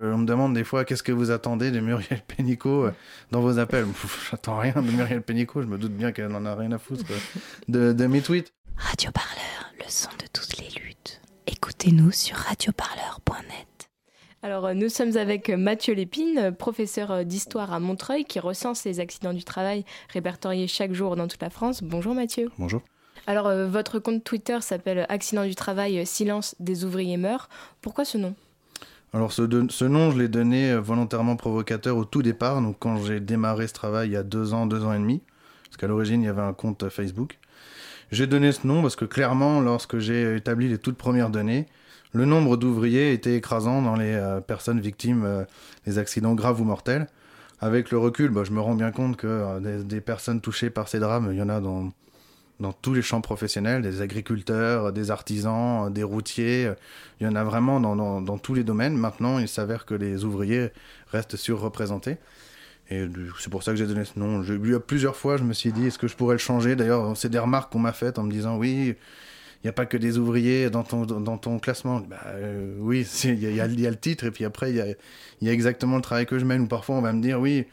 Euh, on me demande des fois qu'est-ce que vous attendez de Muriel Pénicaud euh, dans vos appels? J'attends rien de Muriel Pénicaud, je me doute bien qu'elle n'en a rien à foutre de, de mes tweets. Radio Parleur, le son de toutes les luttes. Écoutez-nous sur radioparleur.net. Alors, euh, nous sommes avec Mathieu Lépine, professeur d'histoire à Montreuil, qui recense les accidents du travail répertoriés chaque jour dans toute la France. Bonjour Mathieu. Bonjour. Alors, votre compte Twitter s'appelle Accident du travail, silence des ouvriers meurent. Pourquoi ce nom? Alors ce, nom, je l'ai donné euh, volontairement provocateur au tout départ, donc quand j'ai démarré ce travail il y a deux ans, deux ans et demi, parce qu'à l'origine il y avait un compte euh, Facebook. J'ai donné ce nom parce que clairement, lorsque j'ai établi les toutes premières données, le nombre d'ouvriers était écrasant dans les euh, personnes victimes des accidents graves ou mortels. Avec le recul, bah, je me rends bien compte que des, des, personnes touchées par ces drames, il y en a dans dans tous les champs professionnels, des agriculteurs, des artisans, des routiers. Il y en a vraiment dans, tous les domaines. Maintenant, il s'avère que les ouvriers restent surreprésentés. Et c'est pour ça que j'ai donné ce nom. J'ai lu plusieurs fois, je me suis dit, est-ce que je pourrais le changer? D'ailleurs, c'est des remarques qu'on m'a faites en me disant, oui, il n'y a pas que des ouvriers dans ton, dans ton classement. Bah, euh, oui, il y, y, y, a le titre, et puis après, il y a, y a exactement le travail que je mène. Ou parfois, on va me dire, oui,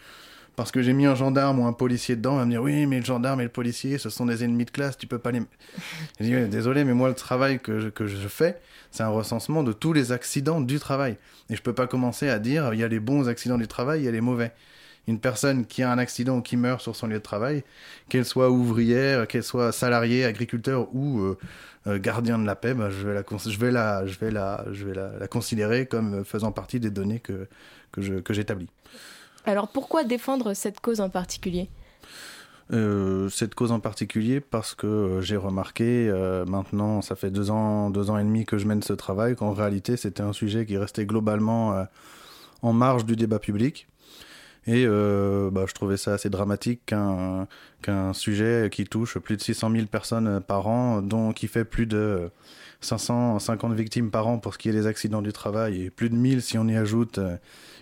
parce que j'ai mis un gendarme ou un policier dedans, on va me dire oui, mais le gendarme et le policier, ce sont des ennemis de classe, tu peux pas les. Je dis désolé, mais moi le travail que je, que je fais, c'est un recensement de tous les accidents du travail. Et je peux pas commencer à dire il y a les bons accidents du travail, il y a les mauvais. Une personne qui a un accident ou qui meurt sur son lieu de travail, qu'elle soit ouvrière, qu'elle soit salariée, agriculteur ou euh, euh, gardien de la paix, bah, je vais, la, je vais, la, je vais, la, je vais la, considérer comme faisant partie des données que, que j'établis. Alors pourquoi défendre cette cause en particulier? Euh, cette cause en particulier parce que euh, j'ai remarqué euh, maintenant, ça fait deux ans, deux ans et demi que je mène ce travail, qu'en réalité c'était un sujet qui restait globalement en marge du débat public. Et euh, bah, je trouvais ça assez dramatique qu'un qu'un sujet qui touche plus de 600 000 personnes par an, dont qui fait plus de 550 victimes par an pour ce qui est des accidents du travail et plus de 1000 si on y ajoute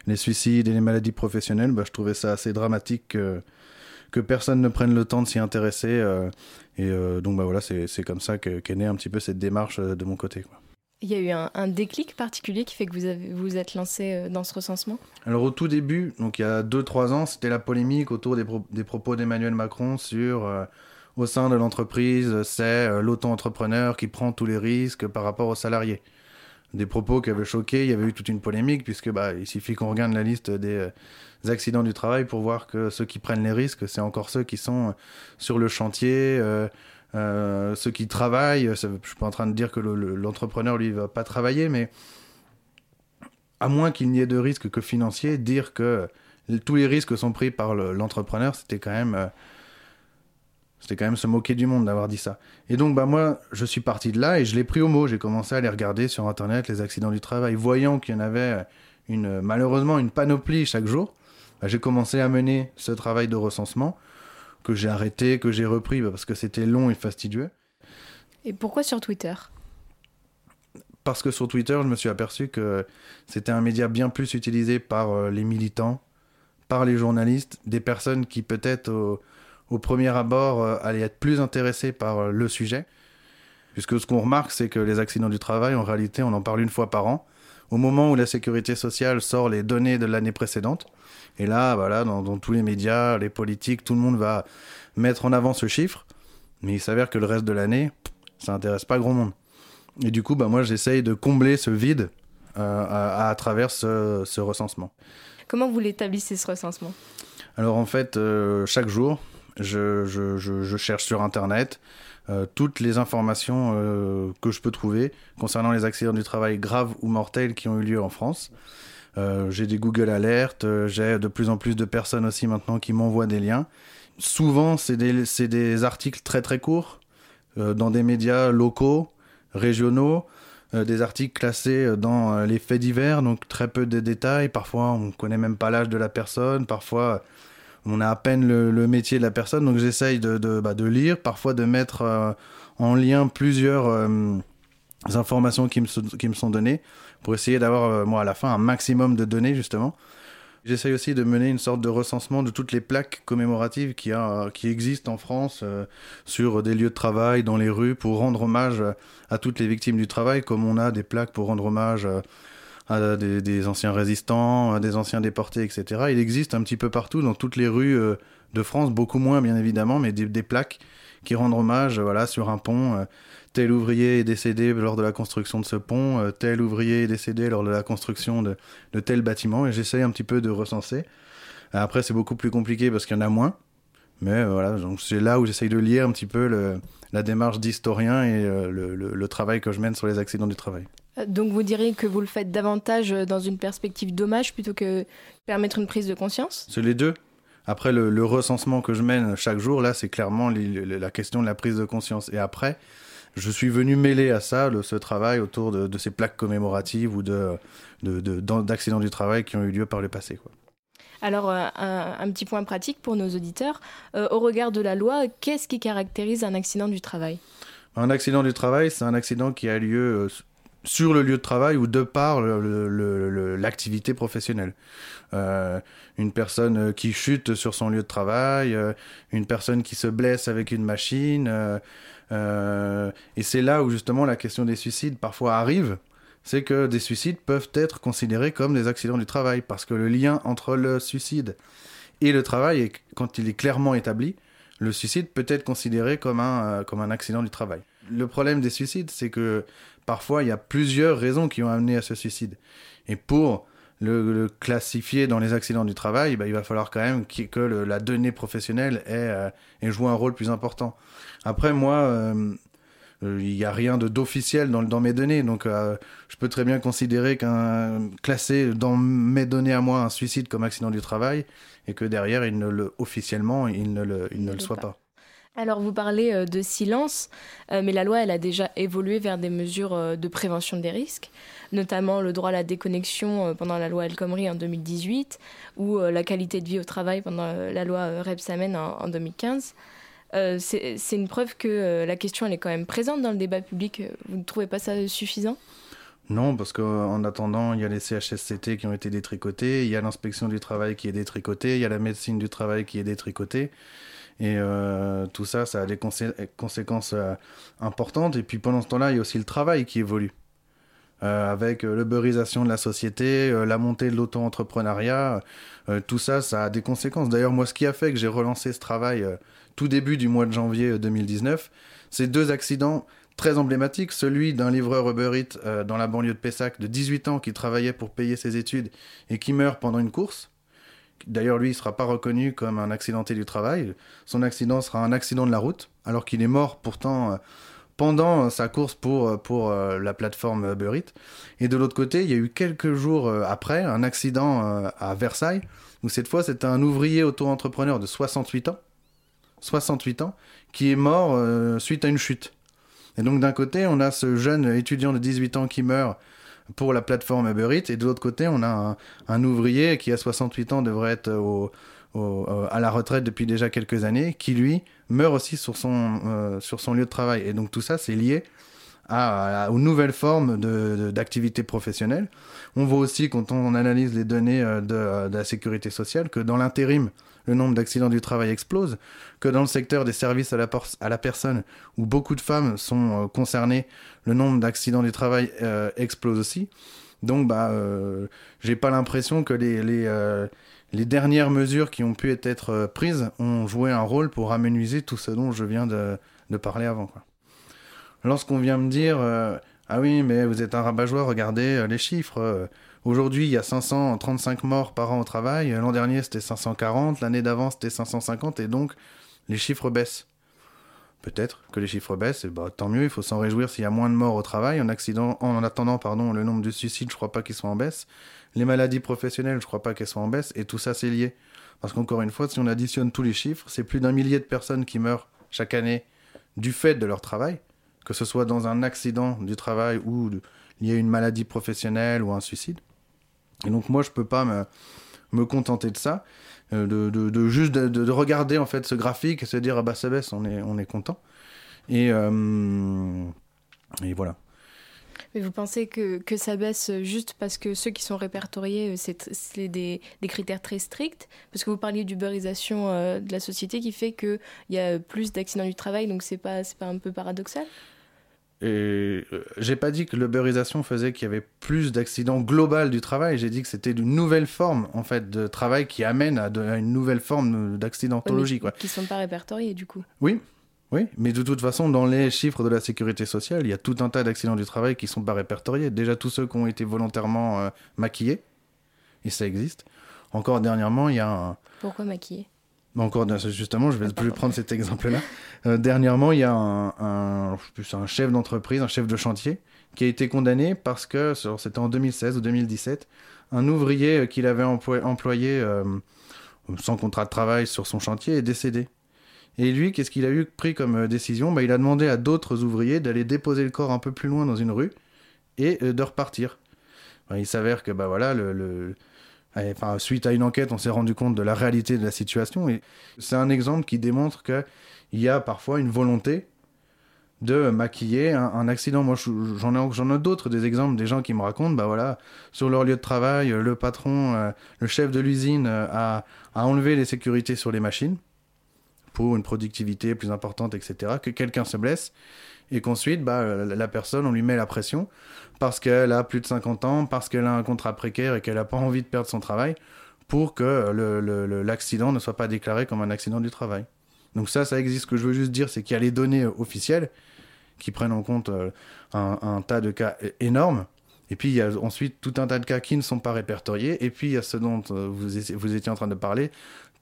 les suicides et les maladies professionnelles, bah, je trouvais ça assez dramatique que, que personne ne prenne le temps de s'y intéresser. Euh, et euh, donc bah, voilà, c'est comme ça qu'est qu née un petit peu cette démarche euh, de mon côté. Quoi. Il y a eu un, déclic particulier qui fait que vous avez, vous êtes lancé dans ce recensement? Alors au tout début, donc il y a 2-3 ans, c'était la polémique autour des, pro des propos d'Emmanuel Macron sur euh, au sein de l'entreprise, c'est euh, l'auto-entrepreneur qui prend tous les risques par rapport aux salariés des propos qui avaient choqué. Il y avait eu toute une polémique, puisque bah, il suffit qu'on regarde la liste des, euh, accidents du travail pour voir que ceux qui prennent les risques, c'est encore ceux qui sont euh, sur le chantier, euh, euh, ceux qui travaillent. Ça, je suis pas en train de dire que l'entrepreneur, le, lui, va pas travailler, mais à moins qu'il n'y ait de risques que financiers, dire que tous les risques sont pris par l'entrepreneur, le, c'était quand même euh, c'était quand même se moquer du monde d'avoir dit ça. Et donc, bah, moi, je suis parti de là et je l'ai pris au mot. J'ai commencé à aller regarder sur Internet les accidents du travail, voyant qu'il y en avait une, malheureusement une panoplie chaque jour. Bah, j'ai commencé à mener ce travail de recensement que j'ai arrêté, que j'ai repris bah, parce que c'était long et fastidieux. Et pourquoi sur Twitter? Parce que sur Twitter, je me suis aperçu que c'était un média bien plus utilisé par euh, les militants, par les journalistes, des personnes qui peut-être... Au premier abord, euh, allaient être plus intéressés par euh, le sujet. Puisque ce qu'on remarque, c'est que les accidents du travail, en réalité, on en parle une fois par an, au moment où la sécurité sociale sort les données de l'année précédente. Et là, voilà, dans, dans, tous les médias, les politiques, tout le monde va mettre en avant ce chiffre. Mais il s'avère que le reste de l'année, ça n'intéresse pas grand monde. Et du coup, bah, moi, j'essaye de combler ce vide euh, à, à, travers ce, ce, recensement. Comment vous l'établissez, ce recensement? Alors, en fait, euh, chaque jour, je, cherche sur Internet euh, toutes les informations euh, que je peux trouver concernant les accidents du travail graves ou mortels qui ont eu lieu en France. Euh, j'ai des Google Alerts, j'ai de plus en plus de personnes aussi maintenant qui m'envoient des liens. Souvent, c'est des, des, articles très très courts dans des médias locaux, régionaux, des articles classés dans les faits divers, donc très peu de détails. Parfois, on ne connaît même pas l'âge de la personne. Parfois, on a à peine le, métier de la personne, donc j'essaye de, de, bah, de, lire, parfois de mettre euh, en lien plusieurs euh, informations qui me, qui me sont données pour essayer d'avoir, euh, moi, à la fin, un maximum de données, justement. J'essaye aussi de mener une sorte de recensement de toutes les plaques commémoratives qui, a, qui existent en France sur des lieux de travail, dans les rues, pour rendre hommage à toutes les victimes du travail, comme on a des plaques pour rendre hommage à des, anciens résistants, à des anciens déportés, etc. Il existe un petit peu partout dans toutes les rues euh, de France, beaucoup moins bien évidemment, mais des, plaques qui rendent hommage, voilà, sur un pont. Euh, tel ouvrier est décédé lors de la construction de ce pont, euh, tel ouvrier est décédé lors de la construction de, tel bâtiment, et j'essaye un petit peu de recenser. Après, c'est beaucoup plus compliqué parce qu'il y en a moins. Mais voilà, c'est là où j'essaye de lier un petit peu la démarche d'historien et le, travail que je mène sur les accidents du travail. Donc vous diriez que vous le faites davantage dans une perspective dommage plutôt que permettre une prise de conscience? C'est les deux. Après, le, recensement que je mène chaque jour, là, c'est clairement la question de la prise de conscience. Et après, je suis venu mêler à ça le, ce travail autour de, ces plaques commémoratives ou d'accidents de, du travail qui ont eu lieu par le passé. Quoi. Alors, euh, un, petit point pratique pour nos auditeurs. Euh, au regard de la loi, qu'est-ce qui caractérise un accident du travail? Un accident du travail, c'est un accident qui a lieu euh, sur le lieu de travail ou de par l'activité professionnelle. Euh, une personne qui chute sur son lieu de travail, euh, une personne qui se blesse avec une machine. Euh, et c'est là où justement la question des suicides parfois arrive. C'est que des suicides peuvent être considérés comme des accidents du travail parce que le lien entre le suicide et le travail, quand il est clairement établi, le suicide peut être considéré comme un, comme un accident du travail. Le problème des suicides, c'est que parfois il y a plusieurs raisons qui ont amené à ce suicide. Et pour le, classifier dans les accidents du travail, bah, il va falloir quand même que la donnée professionnelle ait, euh, joué un rôle plus important. Après, moi, euh, euh, il n'y a rien de d'officiel dans, dans, mes données, donc je peux très bien considérer qu'un classé dans mes données à moi un suicide comme accident du travail et que derrière, il ne le, officiellement, il ne le, il ne le soit pas. Alors vous parlez euh, de silence, euh, mais la loi elle a déjà évolué vers des mesures euh, de prévention des risques, notamment le droit à la déconnexion pendant la loi El Khomri en 2018 ou la qualité de vie au travail pendant la loi Rebsamen en, en 2015. C'est une preuve que la question elle est quand même présente dans le débat public. Vous ne trouvez pas ça suffisant? Non, parce qu'en attendant, il y a les CHSCT qui ont été détricotés, il y a l'inspection du travail qui est détricotée, il y a la médecine du travail qui est détricotée. Et euh, tout ça, ça a des conséquences euh, importantes. Et puis pendant ce temps-là, il y a aussi le travail qui évolue. Euh, avec l'ubérisation de la société, la montée de l'auto-entrepreneuriat, tout ça, ça a des conséquences. D'ailleurs, moi, ce qui a fait que j'ai relancé ce travail tout début du mois de janvier 2019, c'est deux accidents très emblématiques. Celui d'un livreur Uber Eats dans la banlieue de Pessac de 18 ans qui travaillait pour payer ses études et qui meurt pendant une course. D'ailleurs, lui, il ne sera pas reconnu comme un accidenté du travail. Son accident sera un accident de la route, alors qu'il est mort pourtant euh, pendant sa course pour, euh, pour euh, la plateforme Uber Et de l'autre côté, il y a eu quelques jours après un accident à Versailles, où cette fois, c'était un ouvrier auto-entrepreneur de 68 ans, 68 ans, qui est mort suite à une chute. Et donc d'un côté, on a ce jeune étudiant de 18 ans qui meurt pour la plateforme Uber. Et de l'autre côté, on a un, ouvrier qui, à 68 ans, devrait être euh, à la retraite depuis déjà quelques années, qui, lui, meurt aussi sur son, euh, sur son lieu de travail. Et donc tout ça, c'est lié à, aux nouvelles formes d'activité de, professionnelle. On voit aussi, quand on analyse les données euh, de, de la sécurité sociale, que dans l'intérim, le nombre d'accidents du travail explose, que dans le secteur des services à la, à la personne, où beaucoup de femmes sont euh, concernées, le nombre d'accidents du travail euh, explose aussi. Donc, bah, euh, j'ai pas l'impression que les, les, les, dernières mesures qui ont pu être prises ont joué un rôle pour amenuiser tout ce dont je viens de, parler avant. Lorsqu'on vient me dire Ah oui, mais vous êtes un rabat-joie, regardez les chiffres Aujourd'hui, il y a 535 morts par an au travail. L'an dernier, c'était 540. L'année d'avant, c'était 550. Et donc, les chiffres baissent. Peut-être que les chiffres baissent, et bah, tant mieux, il faut s'en réjouir s'il y a moins de morts au travail. En, attendant, pardon, le nombre de suicides, je crois pas qu'ils soient en baisse. Les maladies professionnelles, je crois pas qu'elles soient en baisse. Et tout ça, c'est lié. Parce qu'encore une fois, si on additionne tous les chiffres, c'est plus d'un millier de personnes qui meurent chaque année du fait de leur travail, que ce soit dans un accident du travail ou lié à une maladie professionnelle ou un suicide. Et donc moi, je peux pas me, me contenter de ça, euh, de, juste de, regarder en fait ce graphique et se dire ah bah ça baisse, on est, on est content. Et, euh, et voilà. Mais vous pensez que, ça baisse juste parce que ceux qui sont répertoriés, c'est des, des, critères très stricts? Parce que vous parliez d'uberisation euh, de la société qui fait qu'il y a plus d'accidents du travail, donc c'est pas, pas un peu paradoxal? Et euh, j'ai pas dit que l'uberisation faisait qu'il y avait plus d'accidents global du travail. J'ai dit que c'était une nouvelle forme en fait de travail qui amène à, une nouvelle forme d'accidentologie. quoi. Qui sont pas répertoriés du coup. Oui, oui, mais de toute façon, dans les chiffres de la sécurité sociale, il y a tout un tas d'accidents du travail qui sont pas répertoriés. Déjà tous ceux qui ont été volontairement euh, maquillés, et ça existe. Encore dernièrement, il y a un. Pourquoi maquillés? Encore justement, je vais prendre cet exemple-là. Euh, dernièrement, il y a un chef d'entreprise, un chef de chantier, qui a été condamné parce que, c'était en 2016 ou 2017, un ouvrier euh, qu'il avait employé euh, sans contrat de travail sur son chantier est décédé. Et lui, qu'est-ce qu'il a eu pris comme décision? Bah, Il a demandé à d'autres ouvriers d'aller déposer le corps un peu plus loin dans une rue et de repartir. Bah, il s'avère que bah, voilà, le Enfin, suite à une enquête, on s'est rendu compte de la réalité de la situation. Et c'est un exemple qui démontre qu'il y a parfois une volonté de maquiller un, accident. Moi, j'en ai, j'en ai d'autres, des exemples, des gens qui me racontent, bah voilà, sur leur lieu de travail, le patron, euh, le chef de l'usine euh, a, a enlevé les sécurités sur les machines pour une productivité plus importante, etc., que quelqu'un se blesse et qu'ensuite, bah, la personne, on lui met la pression parce qu'elle a plus de 50 ans, parce qu'elle a un contrat précaire et qu'elle n'a pas envie de perdre son travail, pour que l'accident ne soit pas déclaré comme un accident du travail. Donc ça, ça existe. Ce que je veux juste dire, c'est qu'il y a les données officielles qui prennent en compte euh, un, tas de cas énormes. Et puis il y a ensuite tout un tas de cas qui ne sont pas répertoriés. Et puis il y a ce dont euh, vous étiez en train de parler,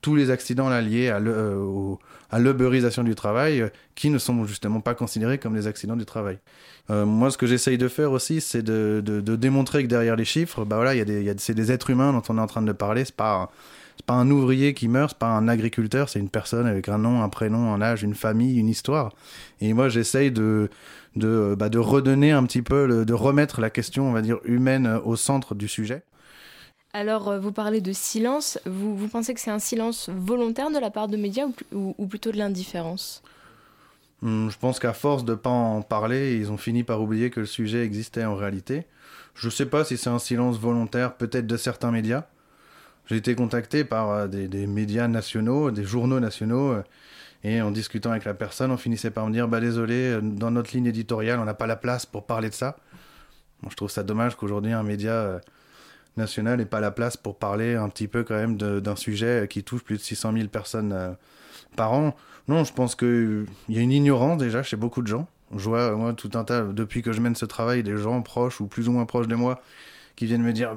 tous les accidents liés à euh, l'uberisation du travail euh, qui ne sont justement pas considérés comme des accidents du travail. Euh, moi, ce que j'essaye de faire aussi, c'est de, démontrer que derrière les chiffres, bah voilà, c'est des êtres humains dont on est en train de parler. C'est pas pas un ouvrier qui meurt, c'est pas un agriculteur, c'est une personne avec un nom, un prénom, un âge, une famille, une histoire. Et moi, j'essaye de de, bah, de redonner un petit peu, de remettre la question, on va dire, humaine au centre du sujet. Alors, euh, vous parlez de silence. Vous, pensez que c'est un silence volontaire de la part de médias ou, plutôt de l'indifférence? Hmm, Je pense qu'à force de ne pas en parler, ils ont fini par oublier que le sujet existait en réalité. Je ne sais pas si c'est un silence volontaire, peut-être de certains médias. J'ai été contacté par euh, des, médias nationaux, des journaux nationaux, euh, et en discutant avec la personne, on finissait par me dire Bah désolé, dans notre ligne éditoriale, on n'a pas la place pour parler de ça. je trouve ça dommage qu'aujourd'hui un média nationale n'est pas la place pour parler un petit peu quand même d'un sujet qui touche plus de 600 000 personnes euh, par an. Non, je pense qu'il y a une ignorance déjà chez beaucoup de gens. Je vois, moi, tout un tas, depuis que je mène ce travail, des gens proches ou plus ou moins proches de moi qui viennent me dire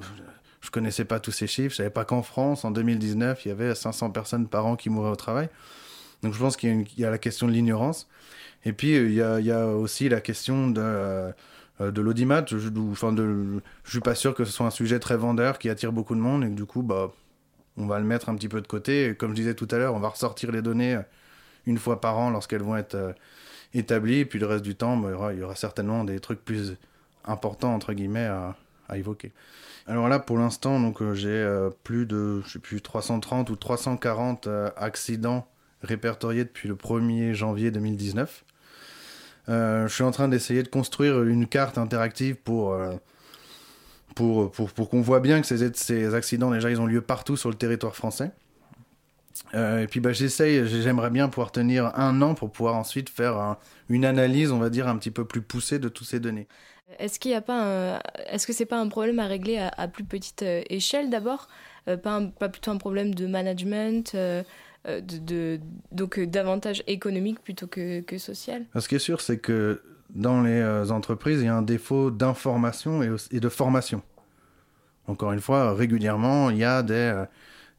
je connaissais pas tous ces chiffres, je savais pas qu'en France, en 2019, il y avait 500 personnes par an qui mouraient au travail. Donc je pense qu'il y, a la question de l'ignorance. Et puis, il y, a, il y a, aussi la question de... Euh, euh, de l'audimat. Je, enfin de, je suis pas sûr que ce soit un sujet très vendeur qui attire beaucoup de monde et que du coup, bah, on va le mettre un petit peu de côté. Comme je disais tout à l'heure, on va ressortir les données euh, une fois par an lorsqu'elles vont être euh, établies. Puis le reste du temps, bah, il, y aura, certainement des trucs plus importants, entre guillemets, à, évoquer. Alors là, pour l'instant, donc j'ai plus de, je sais plus, 330 ou 340 accidents répertoriés depuis le 1er janvier 2019. Euh, je suis en train d'essayer de construire une carte interactive pour, euh, pour, pour, pour qu'on voit bien que ces, ces accidents, déjà, ils ont lieu partout sur le territoire français. Euh, et puis bah, j'essaye, j'aimerais bien pouvoir tenir un an pour pouvoir ensuite faire une analyse, on va dire, un petit peu plus poussée de toutes ces données. Est-ce qu'il a pas est-ce que c'est pas un problème à régler à, plus petite échelle d'abord, pas, plutôt un problème de management, de, donc euh, davantage économique plutôt que, social. Ce qui est sûr, c'est que dans les euh, entreprises, il y a un défaut d'information et, de formation. Encore une fois, régulièrement, il y a des,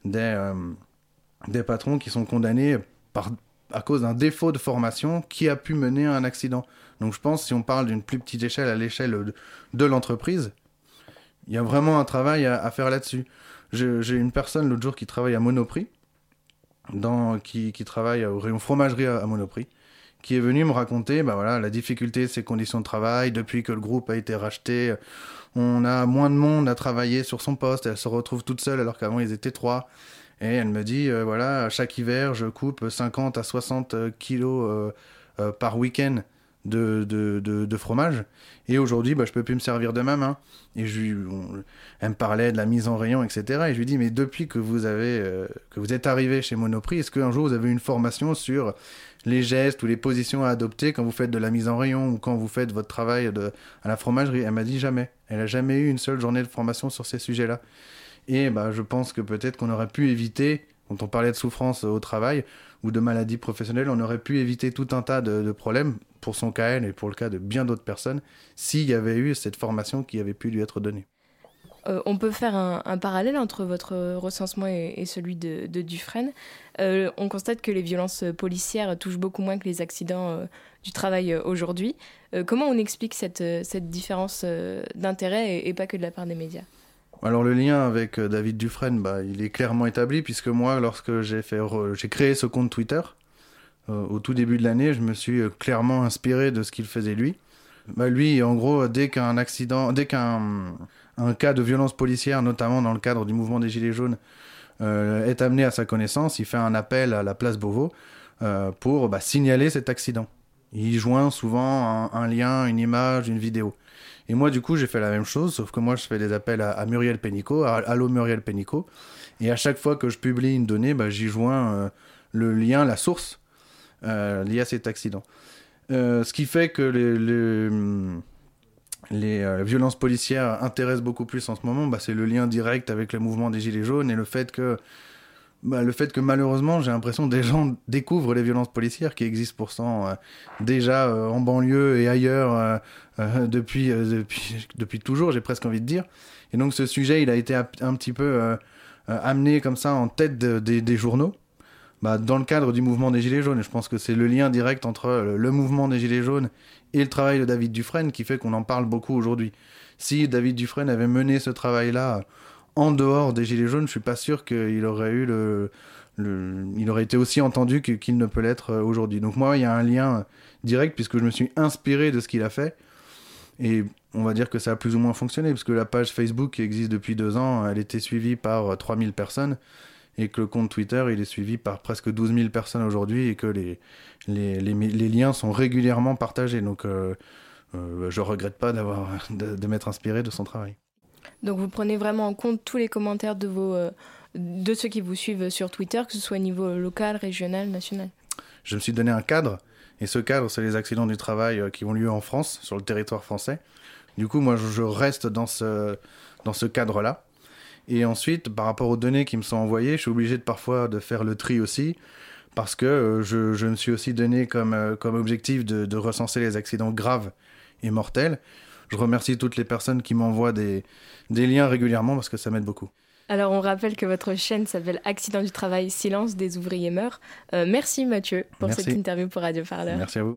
des, des patrons qui sont condamnés à cause d'un défaut de formation qui a pu mener à un accident. Donc je pense, si on parle d'une plus petite échelle à l'échelle de, l'entreprise, il y a vraiment un travail à, à faire là-dessus. J'ai une personne l'autre jour qui travaille à Monoprix dans, qui, qui, travaille au rayon fromagerie à, Monoprix, qui est venu me raconter bah voilà, la difficulté de ses conditions de travail. Depuis que le groupe a été racheté, on a moins de monde à travailler sur son poste. Elle se retrouve toute seule alors qu'avant ils étaient trois. Et elle me dit, euh, voilà, chaque hiver, je coupe 50 à 60 kilos euh, euh, par week-end de, de, de, fromage. Et aujourd'hui, bah, je peux plus me servir de ma main. Et je, elle me parlait de la mise en rayon, etc. Et je lui dis, mais depuis que vous, avez, euh, que vous êtes arrivé chez Monoprix, est-ce qu'un jour vous avez une formation sur les gestes ou les positions à adopter quand vous faites de la mise en rayon ou quand vous faites votre travail à la fromagerie? Elle m'a dit jamais. Elle a jamais eu une seule journée de formation sur ces sujets-là. Et bah, je pense que peut-être qu'on aurait pu éviter, quand on parlait de souffrance au travail ou de maladies professionnelles, on aurait pu éviter tout un tas de, problèmes pour son cas et pour le cas de bien d'autres personnes s'il y avait eu cette formation qui avait pu lui être donnée. Euh, on peut faire un, parallèle entre votre recensement et, celui de, Dufresne. Euh, on constate que les violences policières touchent beaucoup moins que les accidents euh, du travail aujourd'hui. comment on explique cette, différence d'intérêt et, pas que de la part des médias? Alors le lien avec euh, David Dufresne, bah, il est clairement établi puisque moi, lorsque j'ai fait, j'ai créé ce compte Twitter euh, au tout début de l'année, je me suis euh, clairement inspiré de ce qu'il faisait lui. Bah, lui, en gros, dès qu'un accident, dès qu'un un cas de violence policière, notamment dans le cadre du mouvement des Gilets jaunes, est amené à sa connaissance, il fait un appel à la place Beauvau pour bah, signaler cet accident. Il joint souvent un lien, une image, une vidéo. Et moi, du coup, j'ai fait la même chose, sauf que moi, je fais des appels à, Muriel Pénicaud, à Allo Muriel Pénicaud. Et à chaque fois que je publie une donnée, bah, j'y joins euh, le lien, la source euh, liée à cet accident. Euh, ce qui fait que les, les, les violences policières intéressent beaucoup plus en ce moment, bah, c'est le lien direct avec le mouvement des Gilets jaunes et le fait que bah, le fait que malheureusement, j'ai l'impression des gens découvrent les violences policières qui existent pourtant euh, déjà euh, en banlieue et ailleurs euh, depuis, depuis, depuis toujours, j'ai presque envie de dire. Et donc ce sujet, il a été un petit peu amené comme ça en tête des journaux. Bah, dans le cadre du mouvement des Gilets jaunes. Je pense que c'est le lien direct entre le mouvement des Gilets jaunes et le travail de David Dufresne qui fait qu'on en parle beaucoup aujourd'hui. Si David Dufresne avait mené ce travail-là en dehors des Gilets jaunes, je suis pas sûr qu'il aurait eu le, il aurait été aussi entendu qu'il ne peut l'être euh, aujourd'hui. Donc moi, il y a un lien direct puisque je me suis inspiré de ce qu'il a fait. Et on va dire que ça a plus ou moins fonctionné, parce que la page Facebook qui existe depuis deux ans, elle était suivie par 3000 euh, personnes, et que le compte Twitter, il est suivi par presque 12 000 personnes aujourd'hui, et que les, les, les, liens sont régulièrement partagés. Donc euh, euh, je regrette pas d'avoir de m'être inspiré de son travail. Donc vous prenez vraiment en compte tous les commentaires de, vos, euh, de ceux qui vous suivent sur Twitter, que ce soit au niveau local, régional, national Je me suis donné un cadre, et ce cadre, c'est les accidents du travail euh, qui ont lieu en France, sur le territoire français. Du coup, moi, je reste dans ce, dans ce cadre-là. Et ensuite, par rapport aux données qui me sont envoyées, je suis obligé de parfois de faire le tri aussi, parce que euh, je, je, me suis aussi donné comme, comme objectif de, de recenser les accidents graves et mortels. Je remercie toutes les personnes qui m'envoient des, des liens régulièrement parce que ça m'aide beaucoup. Alors on rappelle que votre chaîne s'appelle Accident du travail, silence des ouvriers meurent. Euh, merci Mathieu pour cette interview pour Radio Parleur. Merci à vous.